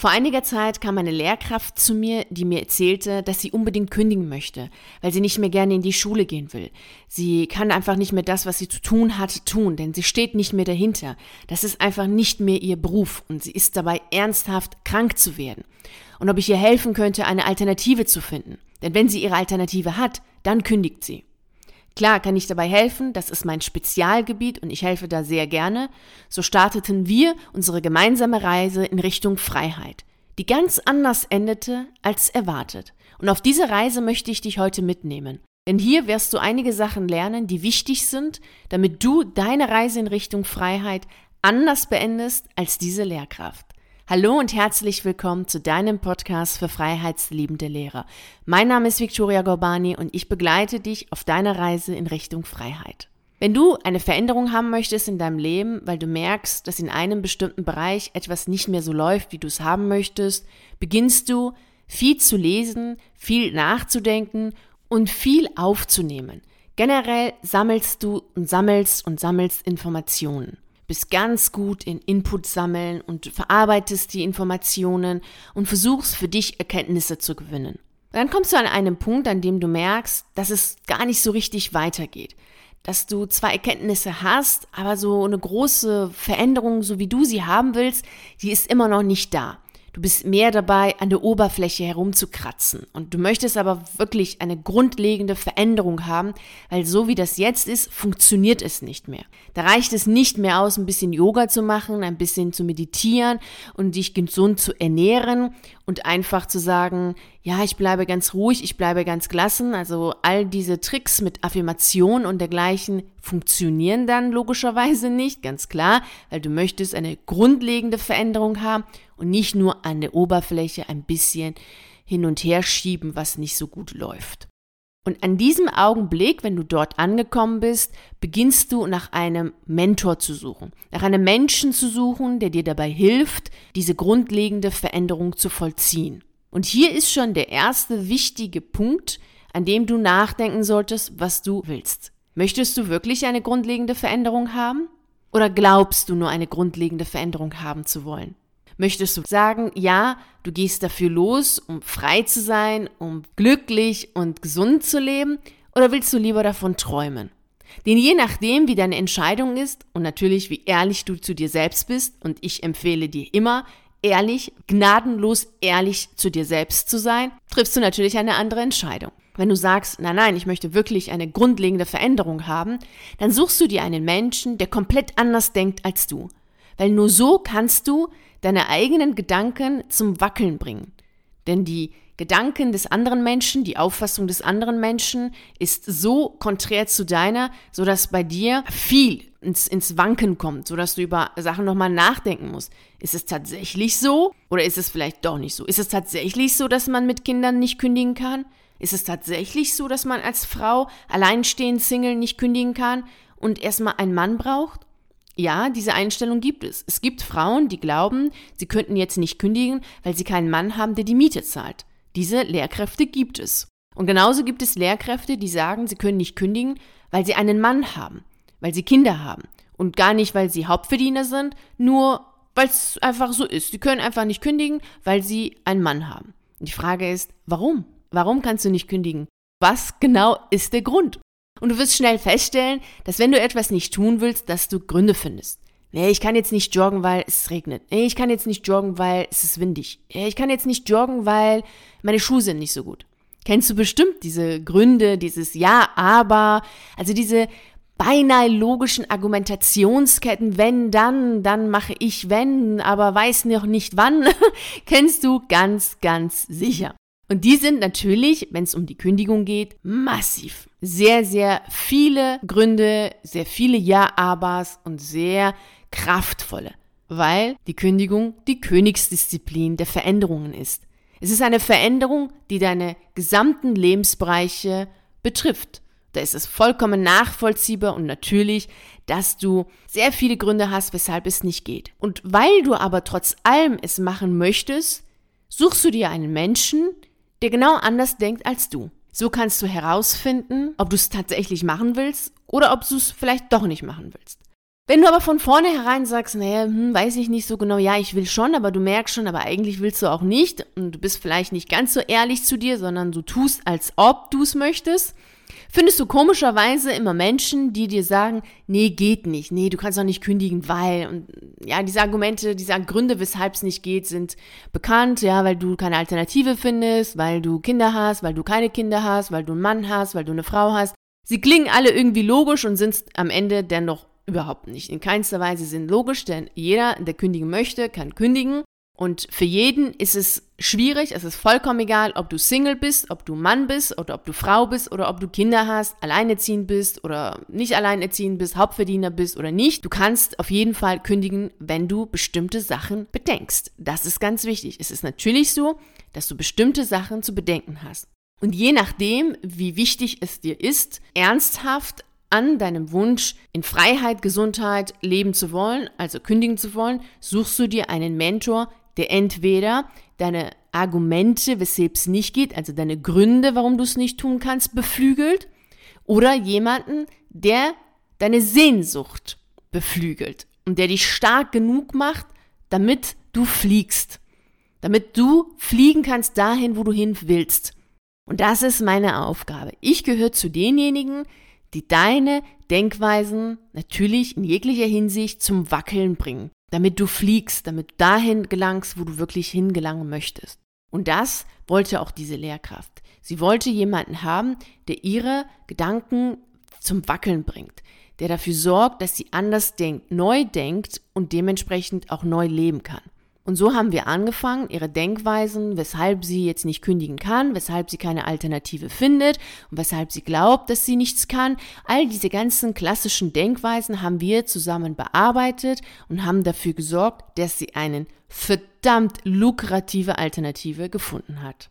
Vor einiger Zeit kam eine Lehrkraft zu mir, die mir erzählte, dass sie unbedingt kündigen möchte, weil sie nicht mehr gerne in die Schule gehen will. Sie kann einfach nicht mehr das, was sie zu tun hat, tun, denn sie steht nicht mehr dahinter. Das ist einfach nicht mehr ihr Beruf und sie ist dabei ernsthaft krank zu werden. Und ob ich ihr helfen könnte, eine Alternative zu finden. Denn wenn sie ihre Alternative hat, dann kündigt sie. Klar kann ich dabei helfen, das ist mein Spezialgebiet und ich helfe da sehr gerne. So starteten wir unsere gemeinsame Reise in Richtung Freiheit, die ganz anders endete als erwartet. Und auf diese Reise möchte ich dich heute mitnehmen. Denn hier wirst du einige Sachen lernen, die wichtig sind, damit du deine Reise in Richtung Freiheit anders beendest als diese Lehrkraft. Hallo und herzlich willkommen zu deinem Podcast für freiheitsliebende Lehrer. Mein Name ist Victoria Gorbani und ich begleite dich auf deiner Reise in Richtung Freiheit. Wenn du eine Veränderung haben möchtest in deinem Leben, weil du merkst, dass in einem bestimmten Bereich etwas nicht mehr so läuft, wie du es haben möchtest, beginnst du viel zu lesen, viel nachzudenken und viel aufzunehmen. Generell sammelst du und sammelst und sammelst Informationen bist ganz gut in Input sammeln und verarbeitest die Informationen und versuchst für dich Erkenntnisse zu gewinnen. Dann kommst du an einen Punkt, an dem du merkst, dass es gar nicht so richtig weitergeht. Dass du zwar Erkenntnisse hast, aber so eine große Veränderung, so wie du sie haben willst, die ist immer noch nicht da. Du bist mehr dabei, an der Oberfläche herumzukratzen. Und du möchtest aber wirklich eine grundlegende Veränderung haben, weil so wie das jetzt ist, funktioniert es nicht mehr. Da reicht es nicht mehr aus, ein bisschen Yoga zu machen, ein bisschen zu meditieren und dich gesund zu ernähren und einfach zu sagen, ja, ich bleibe ganz ruhig, ich bleibe ganz gelassen. Also all diese Tricks mit Affirmation und dergleichen funktionieren dann logischerweise nicht, ganz klar, weil du möchtest eine grundlegende Veränderung haben und nicht nur an der Oberfläche ein bisschen hin und her schieben, was nicht so gut läuft. Und an diesem Augenblick, wenn du dort angekommen bist, beginnst du nach einem Mentor zu suchen, nach einem Menschen zu suchen, der dir dabei hilft, diese grundlegende Veränderung zu vollziehen. Und hier ist schon der erste wichtige Punkt, an dem du nachdenken solltest, was du willst. Möchtest du wirklich eine grundlegende Veränderung haben? Oder glaubst du nur eine grundlegende Veränderung haben zu wollen? Möchtest du sagen, ja, du gehst dafür los, um frei zu sein, um glücklich und gesund zu leben? Oder willst du lieber davon träumen? Denn je nachdem, wie deine Entscheidung ist und natürlich, wie ehrlich du zu dir selbst bist, und ich empfehle dir immer, ehrlich, gnadenlos ehrlich zu dir selbst zu sein, triffst du natürlich eine andere Entscheidung. Wenn du sagst, nein, nein, ich möchte wirklich eine grundlegende Veränderung haben, dann suchst du dir einen Menschen, der komplett anders denkt als du. Weil nur so kannst du deine eigenen Gedanken zum Wackeln bringen. Denn die Gedanken des anderen Menschen, die Auffassung des anderen Menschen ist so konträr zu deiner, so dass bei dir viel ins, ins Wanken kommt, so dass du über Sachen nochmal nachdenken musst. Ist es tatsächlich so oder ist es vielleicht doch nicht so? Ist es tatsächlich so, dass man mit Kindern nicht kündigen kann? Ist es tatsächlich so, dass man als Frau alleinstehend Single nicht kündigen kann und erstmal einen Mann braucht? Ja, diese Einstellung gibt es. Es gibt Frauen, die glauben, sie könnten jetzt nicht kündigen, weil sie keinen Mann haben, der die Miete zahlt. Diese Lehrkräfte gibt es. Und genauso gibt es Lehrkräfte, die sagen, sie können nicht kündigen, weil sie einen Mann haben, weil sie Kinder haben. Und gar nicht, weil sie Hauptverdiener sind, nur weil es einfach so ist. Sie können einfach nicht kündigen, weil sie einen Mann haben. Und die Frage ist, warum? Warum kannst du nicht kündigen? Was genau ist der Grund? Und du wirst schnell feststellen, dass wenn du etwas nicht tun willst, dass du Gründe findest. Nee, ich kann jetzt nicht joggen, weil es regnet. Nee, ich kann jetzt nicht joggen, weil es ist windig. Nee, ich kann jetzt nicht joggen, weil meine Schuhe sind nicht so gut. Kennst du bestimmt diese Gründe, dieses Ja, aber, also diese beinahe logischen Argumentationsketten, wenn, dann, dann mache ich wenn, aber weiß noch nicht wann, kennst du ganz, ganz sicher. Und die sind natürlich, wenn es um die Kündigung geht, massiv. Sehr, sehr viele Gründe, sehr viele Ja-Abers und sehr kraftvolle, weil die Kündigung die Königsdisziplin der Veränderungen ist. Es ist eine Veränderung, die deine gesamten Lebensbereiche betrifft. Da ist es vollkommen nachvollziehbar und natürlich, dass du sehr viele Gründe hast, weshalb es nicht geht. Und weil du aber trotz allem es machen möchtest, suchst du dir einen Menschen, der genau anders denkt als du. So kannst du herausfinden, ob du es tatsächlich machen willst oder ob du es vielleicht doch nicht machen willst. Wenn du aber von vornherein sagst, naja, hm, weiß ich nicht so genau, ja, ich will schon, aber du merkst schon, aber eigentlich willst du auch nicht und du bist vielleicht nicht ganz so ehrlich zu dir, sondern du tust, als ob du es möchtest, findest du komischerweise immer Menschen, die dir sagen, nee, geht nicht, nee, du kannst auch nicht kündigen, weil, und ja, diese Argumente, diese Gründe, weshalb es nicht geht, sind bekannt, ja, weil du keine Alternative findest, weil du Kinder hast, weil du keine Kinder hast, weil du einen Mann hast, weil du eine Frau hast. Sie klingen alle irgendwie logisch und sind am Ende dennoch Überhaupt nicht. In keinster Weise sind logisch, denn jeder, der kündigen möchte, kann kündigen. Und für jeden ist es schwierig, es ist vollkommen egal, ob du Single bist, ob du Mann bist oder ob du Frau bist oder ob du Kinder hast, alleinerziehend bist oder nicht alleinerziehend bist, Hauptverdiener bist oder nicht. Du kannst auf jeden Fall kündigen, wenn du bestimmte Sachen bedenkst. Das ist ganz wichtig. Es ist natürlich so, dass du bestimmte Sachen zu bedenken hast. Und je nachdem, wie wichtig es dir ist, ernsthaft an deinem Wunsch, in Freiheit, Gesundheit leben zu wollen, also kündigen zu wollen, suchst du dir einen Mentor, der entweder deine Argumente, weshalb es nicht geht, also deine Gründe, warum du es nicht tun kannst, beflügelt, oder jemanden, der deine Sehnsucht beflügelt und der dich stark genug macht, damit du fliegst, damit du fliegen kannst dahin, wo du hin willst. Und das ist meine Aufgabe. Ich gehöre zu denjenigen, die deine Denkweisen natürlich in jeglicher Hinsicht zum Wackeln bringen, damit du fliegst, damit du dahin gelangst, wo du wirklich hingelangen möchtest. Und das wollte auch diese Lehrkraft. Sie wollte jemanden haben, der ihre Gedanken zum Wackeln bringt, der dafür sorgt, dass sie anders denkt, neu denkt und dementsprechend auch neu leben kann. Und so haben wir angefangen, ihre Denkweisen, weshalb sie jetzt nicht kündigen kann, weshalb sie keine Alternative findet und weshalb sie glaubt, dass sie nichts kann. All diese ganzen klassischen Denkweisen haben wir zusammen bearbeitet und haben dafür gesorgt, dass sie eine verdammt lukrative Alternative gefunden hat.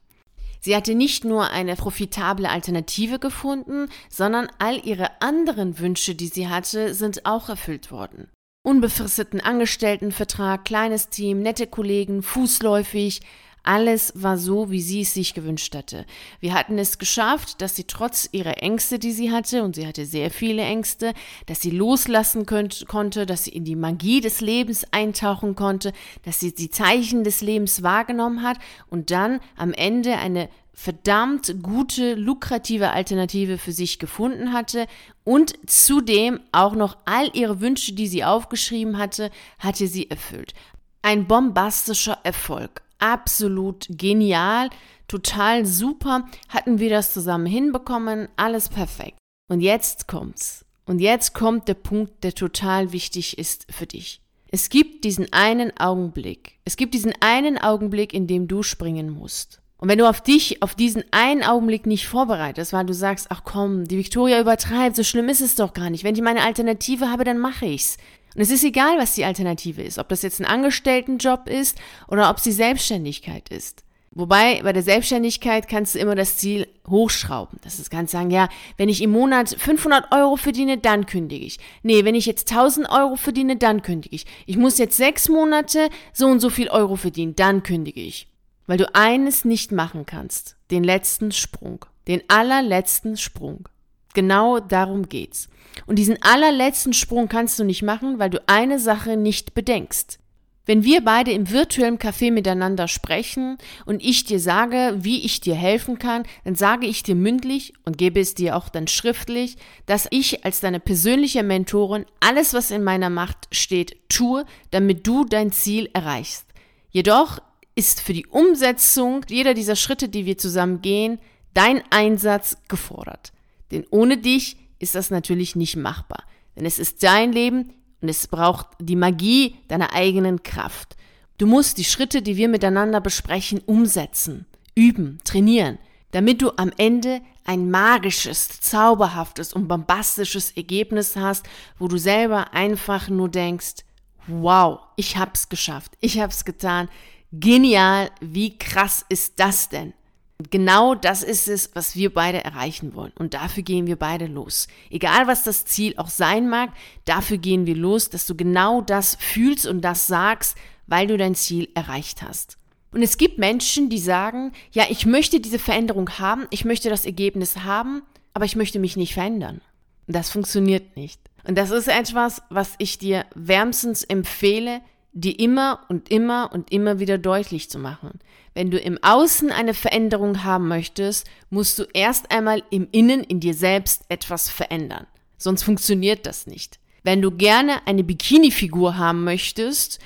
Sie hatte nicht nur eine profitable Alternative gefunden, sondern all ihre anderen Wünsche, die sie hatte, sind auch erfüllt worden unbefristeten Angestelltenvertrag, kleines Team, nette Kollegen, fußläufig. Alles war so, wie sie es sich gewünscht hatte. Wir hatten es geschafft, dass sie trotz ihrer Ängste, die sie hatte, und sie hatte sehr viele Ängste, dass sie loslassen könnt, konnte, dass sie in die Magie des Lebens eintauchen konnte, dass sie die Zeichen des Lebens wahrgenommen hat und dann am Ende eine verdammt gute, lukrative Alternative für sich gefunden hatte und zudem auch noch all ihre Wünsche, die sie aufgeschrieben hatte, hatte sie erfüllt. Ein bombastischer Erfolg. Absolut genial, total super, hatten wir das zusammen hinbekommen, alles perfekt. Und jetzt kommt's. Und jetzt kommt der Punkt, der total wichtig ist für dich. Es gibt diesen einen Augenblick. Es gibt diesen einen Augenblick, in dem du springen musst. Und wenn du auf dich, auf diesen einen Augenblick nicht vorbereitest, weil du sagst, ach komm, die Victoria übertreibt, so schlimm ist es doch gar nicht. Wenn ich meine Alternative habe, dann mache ich's. Und es ist egal, was die Alternative ist, ob das jetzt ein Angestelltenjob ist oder ob es die Selbstständigkeit ist. Wobei bei der Selbstständigkeit kannst du immer das Ziel hochschrauben. Das ist ganz sagen, ja, wenn ich im Monat 500 Euro verdiene, dann kündige ich. Nee, wenn ich jetzt 1000 Euro verdiene, dann kündige ich. Ich muss jetzt sechs Monate so und so viel Euro verdienen, dann kündige ich. Weil du eines nicht machen kannst, den letzten Sprung, den allerletzten Sprung. Genau darum geht's. Und diesen allerletzten Sprung kannst du nicht machen, weil du eine Sache nicht bedenkst. Wenn wir beide im virtuellen Café miteinander sprechen und ich dir sage, wie ich dir helfen kann, dann sage ich dir mündlich und gebe es dir auch dann schriftlich, dass ich als deine persönliche Mentorin alles, was in meiner Macht steht, tue, damit du dein Ziel erreichst. Jedoch ist für die Umsetzung jeder dieser Schritte, die wir zusammen gehen, dein Einsatz gefordert. Denn ohne dich ist das natürlich nicht machbar. Denn es ist dein Leben und es braucht die Magie deiner eigenen Kraft. Du musst die Schritte, die wir miteinander besprechen, umsetzen, üben, trainieren, damit du am Ende ein magisches, zauberhaftes und bombastisches Ergebnis hast, wo du selber einfach nur denkst, wow, ich hab's geschafft, ich hab's getan, Genial, wie krass ist das denn? Genau das ist es, was wir beide erreichen wollen. Und dafür gehen wir beide los. Egal was das Ziel auch sein mag, dafür gehen wir los, dass du genau das fühlst und das sagst, weil du dein Ziel erreicht hast. Und es gibt Menschen, die sagen, ja, ich möchte diese Veränderung haben, ich möchte das Ergebnis haben, aber ich möchte mich nicht verändern. Und das funktioniert nicht. Und das ist etwas, was ich dir wärmstens empfehle, dir immer und immer und immer wieder deutlich zu machen. Wenn du im Außen eine Veränderung haben möchtest, musst du erst einmal im Innen in dir selbst etwas verändern. Sonst funktioniert das nicht. Wenn du gerne eine Bikini-Figur haben möchtest,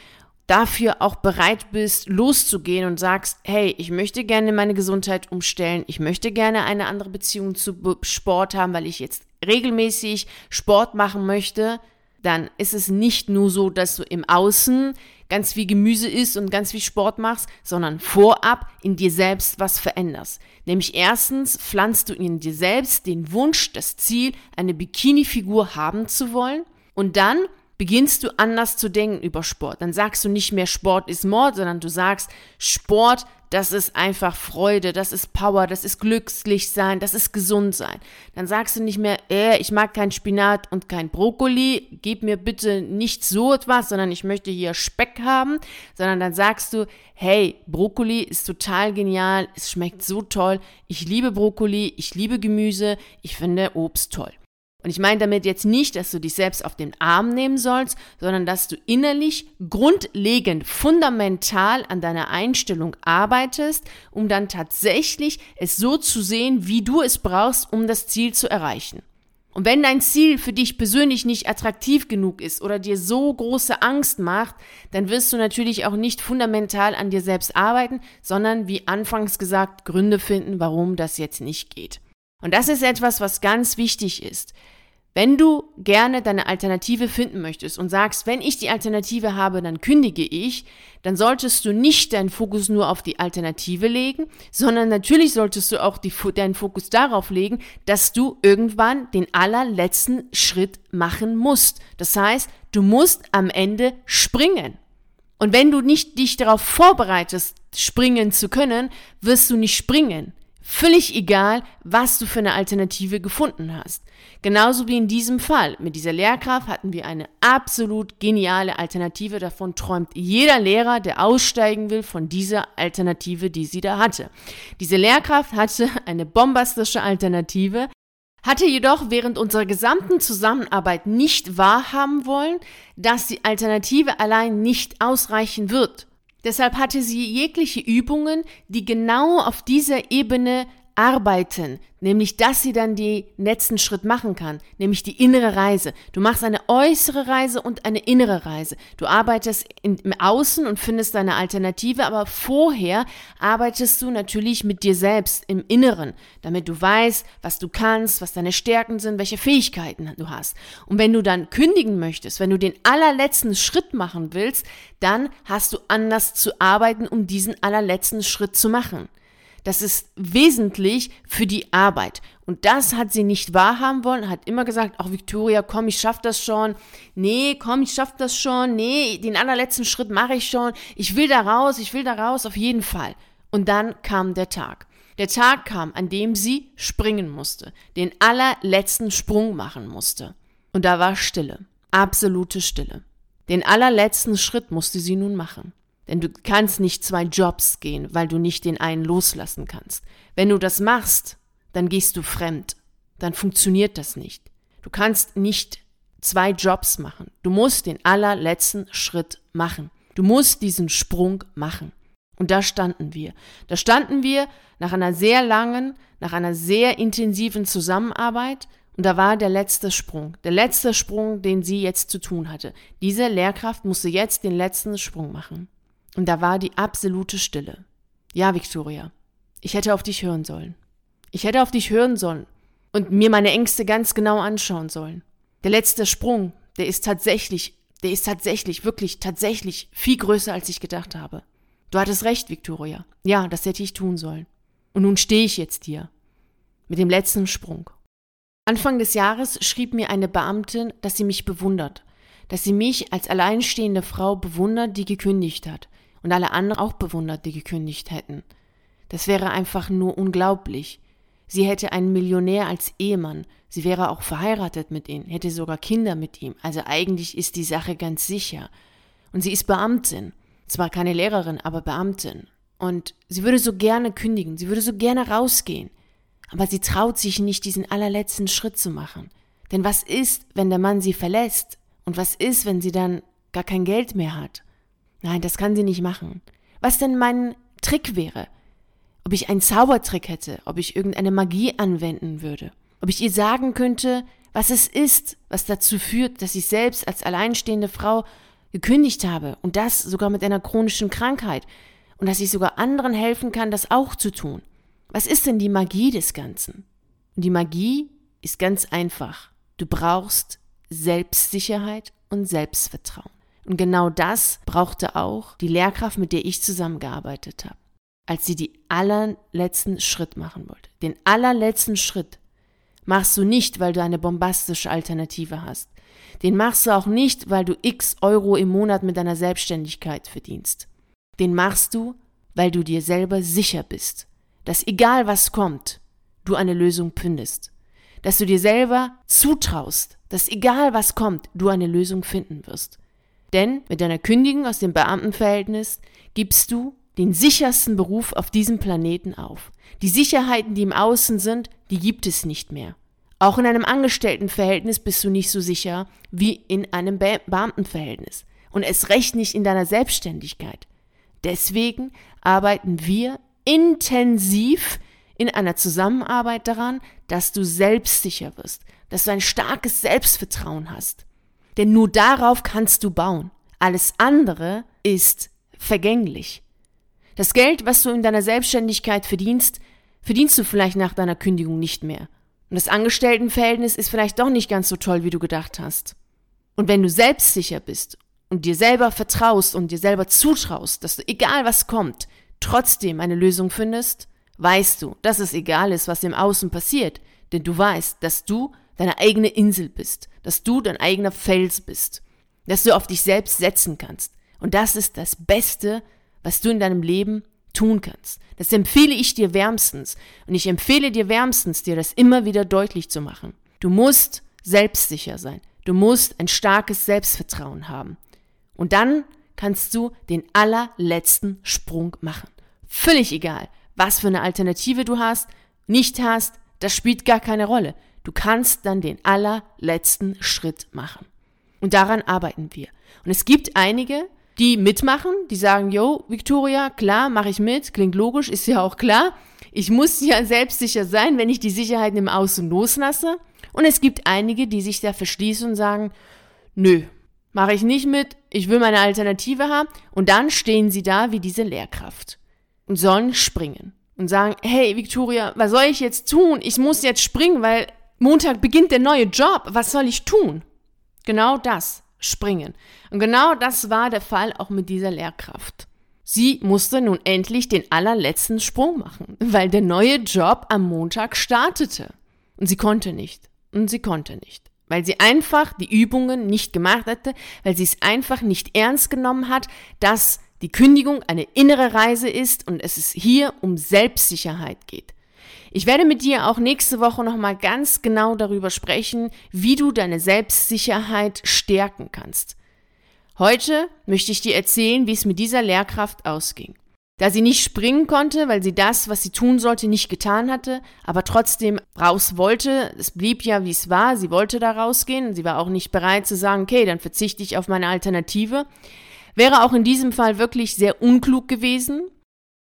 dafür auch bereit bist, loszugehen und sagst, hey, ich möchte gerne meine Gesundheit umstellen, ich möchte gerne eine andere Beziehung zu Sport haben, weil ich jetzt regelmäßig Sport machen möchte, dann ist es nicht nur so, dass du im Außen ganz viel Gemüse isst und ganz viel Sport machst, sondern vorab in dir selbst was veränderst. Nämlich erstens pflanzt du in dir selbst den Wunsch, das Ziel, eine Bikini-Figur haben zu wollen und dann beginnst du anders zu denken über Sport. Dann sagst du nicht mehr Sport ist Mord, sondern du sagst Sport, das ist einfach Freude, das ist Power, das ist glücklich sein, das ist gesund sein. Dann sagst du nicht mehr, äh, ich mag kein Spinat und kein Brokkoli, gib mir bitte nicht so etwas, sondern ich möchte hier Speck haben, sondern dann sagst du, hey, Brokkoli ist total genial, es schmeckt so toll, ich liebe Brokkoli, ich liebe Gemüse, ich finde Obst toll. Und ich meine damit jetzt nicht, dass du dich selbst auf den Arm nehmen sollst, sondern dass du innerlich grundlegend, fundamental an deiner Einstellung arbeitest, um dann tatsächlich es so zu sehen, wie du es brauchst, um das Ziel zu erreichen. Und wenn dein Ziel für dich persönlich nicht attraktiv genug ist oder dir so große Angst macht, dann wirst du natürlich auch nicht fundamental an dir selbst arbeiten, sondern wie anfangs gesagt, Gründe finden, warum das jetzt nicht geht. Und das ist etwas, was ganz wichtig ist. Wenn du gerne deine Alternative finden möchtest und sagst, wenn ich die Alternative habe, dann kündige ich, dann solltest du nicht deinen Fokus nur auf die Alternative legen, sondern natürlich solltest du auch die, deinen Fokus darauf legen, dass du irgendwann den allerletzten Schritt machen musst. Das heißt, du musst am Ende springen. Und wenn du nicht dich darauf vorbereitest, springen zu können, wirst du nicht springen. Völlig egal, was du für eine Alternative gefunden hast. Genauso wie in diesem Fall. Mit dieser Lehrkraft hatten wir eine absolut geniale Alternative. Davon träumt jeder Lehrer, der aussteigen will von dieser Alternative, die sie da hatte. Diese Lehrkraft hatte eine bombastische Alternative, hatte jedoch während unserer gesamten Zusammenarbeit nicht wahrhaben wollen, dass die Alternative allein nicht ausreichen wird. Deshalb hatte sie jegliche Übungen, die genau auf dieser Ebene arbeiten, nämlich dass sie dann den letzten Schritt machen kann, nämlich die innere Reise. Du machst eine äußere Reise und eine innere Reise. Du arbeitest im Außen und findest deine Alternative, aber vorher arbeitest du natürlich mit dir selbst im Inneren, damit du weißt, was du kannst, was deine Stärken sind, welche Fähigkeiten du hast. Und wenn du dann kündigen möchtest, wenn du den allerletzten Schritt machen willst, dann hast du anders zu arbeiten, um diesen allerletzten Schritt zu machen. Das ist wesentlich für die Arbeit. Und das hat sie nicht wahrhaben wollen, hat immer gesagt, ach Victoria, komm, ich schaff das schon. Nee, komm, ich schaff das schon. Nee, den allerletzten Schritt mache ich schon. Ich will da raus, ich will da raus, auf jeden Fall. Und dann kam der Tag. Der Tag kam, an dem sie springen musste, den allerletzten Sprung machen musste. Und da war Stille, absolute Stille. Den allerletzten Schritt musste sie nun machen. Denn du kannst nicht zwei Jobs gehen, weil du nicht den einen loslassen kannst. Wenn du das machst, dann gehst du fremd. Dann funktioniert das nicht. Du kannst nicht zwei Jobs machen. Du musst den allerletzten Schritt machen. Du musst diesen Sprung machen. Und da standen wir. Da standen wir nach einer sehr langen, nach einer sehr intensiven Zusammenarbeit. Und da war der letzte Sprung. Der letzte Sprung, den sie jetzt zu tun hatte. Diese Lehrkraft musste jetzt den letzten Sprung machen. Und da war die absolute Stille. Ja, Victoria, ich hätte auf dich hören sollen. Ich hätte auf dich hören sollen und mir meine Ängste ganz genau anschauen sollen. Der letzte Sprung, der ist tatsächlich, der ist tatsächlich, wirklich tatsächlich viel größer, als ich gedacht habe. Du hattest recht, Victoria. Ja, das hätte ich tun sollen. Und nun stehe ich jetzt hier. Mit dem letzten Sprung. Anfang des Jahres schrieb mir eine Beamtin, dass sie mich bewundert, dass sie mich als alleinstehende Frau bewundert, die gekündigt hat und alle anderen auch bewundert, die gekündigt hätten. Das wäre einfach nur unglaublich. Sie hätte einen Millionär als Ehemann, sie wäre auch verheiratet mit ihm, hätte sogar Kinder mit ihm, also eigentlich ist die Sache ganz sicher. Und sie ist Beamtin, zwar keine Lehrerin, aber Beamtin. Und sie würde so gerne kündigen, sie würde so gerne rausgehen. Aber sie traut sich nicht, diesen allerletzten Schritt zu machen. Denn was ist, wenn der Mann sie verlässt? Und was ist, wenn sie dann gar kein Geld mehr hat? Nein, das kann sie nicht machen. Was denn mein Trick wäre? Ob ich einen Zaubertrick hätte, ob ich irgendeine Magie anwenden würde, ob ich ihr sagen könnte, was es ist, was dazu führt, dass ich selbst als alleinstehende Frau gekündigt habe und das sogar mit einer chronischen Krankheit und dass ich sogar anderen helfen kann, das auch zu tun. Was ist denn die Magie des Ganzen? Und die Magie ist ganz einfach. Du brauchst Selbstsicherheit und Selbstvertrauen. Und genau das brauchte auch die Lehrkraft, mit der ich zusammengearbeitet habe, als sie die allerletzten Schritt machen wollte. Den allerletzten Schritt machst du nicht, weil du eine bombastische Alternative hast. Den machst du auch nicht, weil du x Euro im Monat mit deiner Selbstständigkeit verdienst. Den machst du, weil du dir selber sicher bist, dass egal was kommt, du eine Lösung findest. Dass du dir selber zutraust, dass egal was kommt, du eine Lösung finden wirst. Denn mit deiner Kündigung aus dem Beamtenverhältnis gibst du den sichersten Beruf auf diesem Planeten auf. Die Sicherheiten, die im Außen sind, die gibt es nicht mehr. Auch in einem Angestelltenverhältnis bist du nicht so sicher wie in einem Be Beamtenverhältnis. Und es recht nicht in deiner Selbstständigkeit. Deswegen arbeiten wir intensiv in einer Zusammenarbeit daran, dass du selbstsicher wirst, dass du ein starkes Selbstvertrauen hast. Denn nur darauf kannst du bauen. Alles andere ist vergänglich. Das Geld, was du in deiner Selbstständigkeit verdienst, verdienst du vielleicht nach deiner Kündigung nicht mehr. Und das Angestelltenverhältnis ist vielleicht doch nicht ganz so toll, wie du gedacht hast. Und wenn du selbstsicher bist und dir selber vertraust und dir selber zutraust, dass du, egal was kommt, trotzdem eine Lösung findest, weißt du, dass es egal ist, was im Außen passiert, denn du weißt, dass du deine eigene Insel bist, dass du dein eigener Fels bist, dass du auf dich selbst setzen kannst. Und das ist das Beste, was du in deinem Leben tun kannst. Das empfehle ich dir wärmstens. Und ich empfehle dir wärmstens, dir das immer wieder deutlich zu machen. Du musst selbstsicher sein. Du musst ein starkes Selbstvertrauen haben. Und dann kannst du den allerletzten Sprung machen. Völlig egal, was für eine Alternative du hast, nicht hast, das spielt gar keine Rolle. Du kannst dann den allerletzten Schritt machen. Und daran arbeiten wir. Und es gibt einige, die mitmachen, die sagen, yo, Victoria, klar, mache ich mit, klingt logisch, ist ja auch klar. Ich muss ja selbstsicher sein, wenn ich die Sicherheiten im Außen loslasse. Und es gibt einige, die sich da verschließen und sagen, nö, mache ich nicht mit, ich will meine Alternative haben. Und dann stehen sie da wie diese Lehrkraft und sollen springen und sagen, hey Victoria, was soll ich jetzt tun? Ich muss jetzt springen, weil Montag beginnt der neue Job. Was soll ich tun? Genau das, springen. Und genau das war der Fall auch mit dieser Lehrkraft. Sie musste nun endlich den allerletzten Sprung machen, weil der neue Job am Montag startete. Und sie konnte nicht. Und sie konnte nicht. Weil sie einfach die Übungen nicht gemacht hatte, weil sie es einfach nicht ernst genommen hat, dass die Kündigung eine innere Reise ist und es hier um Selbstsicherheit geht. Ich werde mit dir auch nächste Woche nochmal ganz genau darüber sprechen, wie du deine Selbstsicherheit stärken kannst. Heute möchte ich dir erzählen, wie es mit dieser Lehrkraft ausging. Da sie nicht springen konnte, weil sie das, was sie tun sollte, nicht getan hatte, aber trotzdem raus wollte, es blieb ja, wie es war, sie wollte da rausgehen, sie war auch nicht bereit zu sagen, okay, dann verzichte ich auf meine Alternative, wäre auch in diesem Fall wirklich sehr unklug gewesen,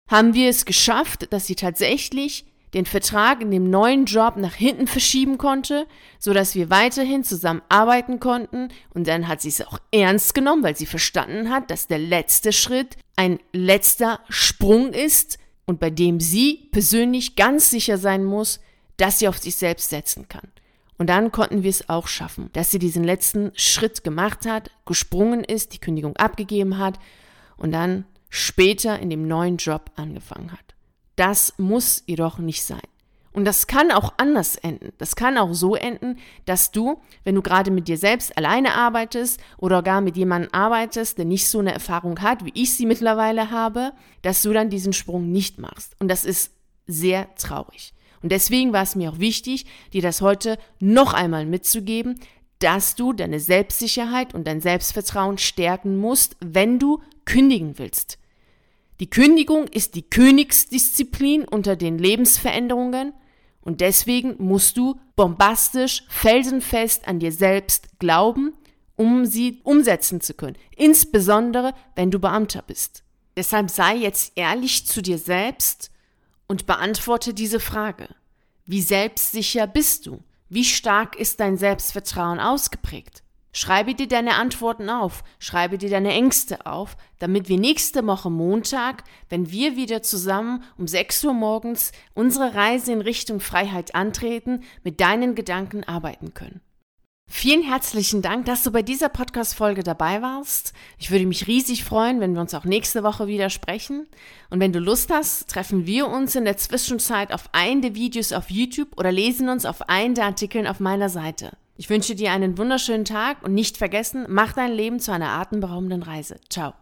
haben wir es geschafft, dass sie tatsächlich den Vertrag in dem neuen Job nach hinten verschieben konnte, so dass wir weiterhin zusammen arbeiten konnten und dann hat sie es auch ernst genommen, weil sie verstanden hat, dass der letzte Schritt ein letzter Sprung ist und bei dem sie persönlich ganz sicher sein muss, dass sie auf sich selbst setzen kann. Und dann konnten wir es auch schaffen, dass sie diesen letzten Schritt gemacht hat, gesprungen ist, die Kündigung abgegeben hat und dann später in dem neuen Job angefangen hat. Das muss jedoch nicht sein. Und das kann auch anders enden. Das kann auch so enden, dass du, wenn du gerade mit dir selbst alleine arbeitest oder gar mit jemandem arbeitest, der nicht so eine Erfahrung hat, wie ich sie mittlerweile habe, dass du dann diesen Sprung nicht machst. Und das ist sehr traurig. Und deswegen war es mir auch wichtig, dir das heute noch einmal mitzugeben, dass du deine Selbstsicherheit und dein Selbstvertrauen stärken musst, wenn du kündigen willst. Die Kündigung ist die Königsdisziplin unter den Lebensveränderungen Und deswegen musst du bombastisch, felsenfest an dir selbst glauben, um sie umsetzen zu können. Insbesondere, wenn du Beamter bist. Deshalb sei jetzt ehrlich zu dir selbst und beantworte diese Frage. Wie selbstsicher bist du? Wie stark ist dein Selbstvertrauen ausgeprägt? Schreibe dir deine Antworten auf, schreibe dir deine Ängste auf, damit wir nächste Woche Montag, wenn wir wieder zusammen um 6 Uhr morgens unsere Reise in Richtung Freiheit antreten, mit deinen Gedanken arbeiten können. Vielen herzlichen Dank, dass du bei dieser Podcast-Folge dabei warst. Ich würde mich riesig freuen, wenn wir uns auch nächste Woche wieder sprechen. Und wenn du Lust hast, treffen wir uns in der Zwischenzeit auf einen der Videos auf YouTube oder lesen uns auf einen der Artikeln auf meiner Seite. Ich wünsche dir einen wunderschönen Tag und nicht vergessen, mach dein Leben zu einer atemberaubenden Reise. Ciao.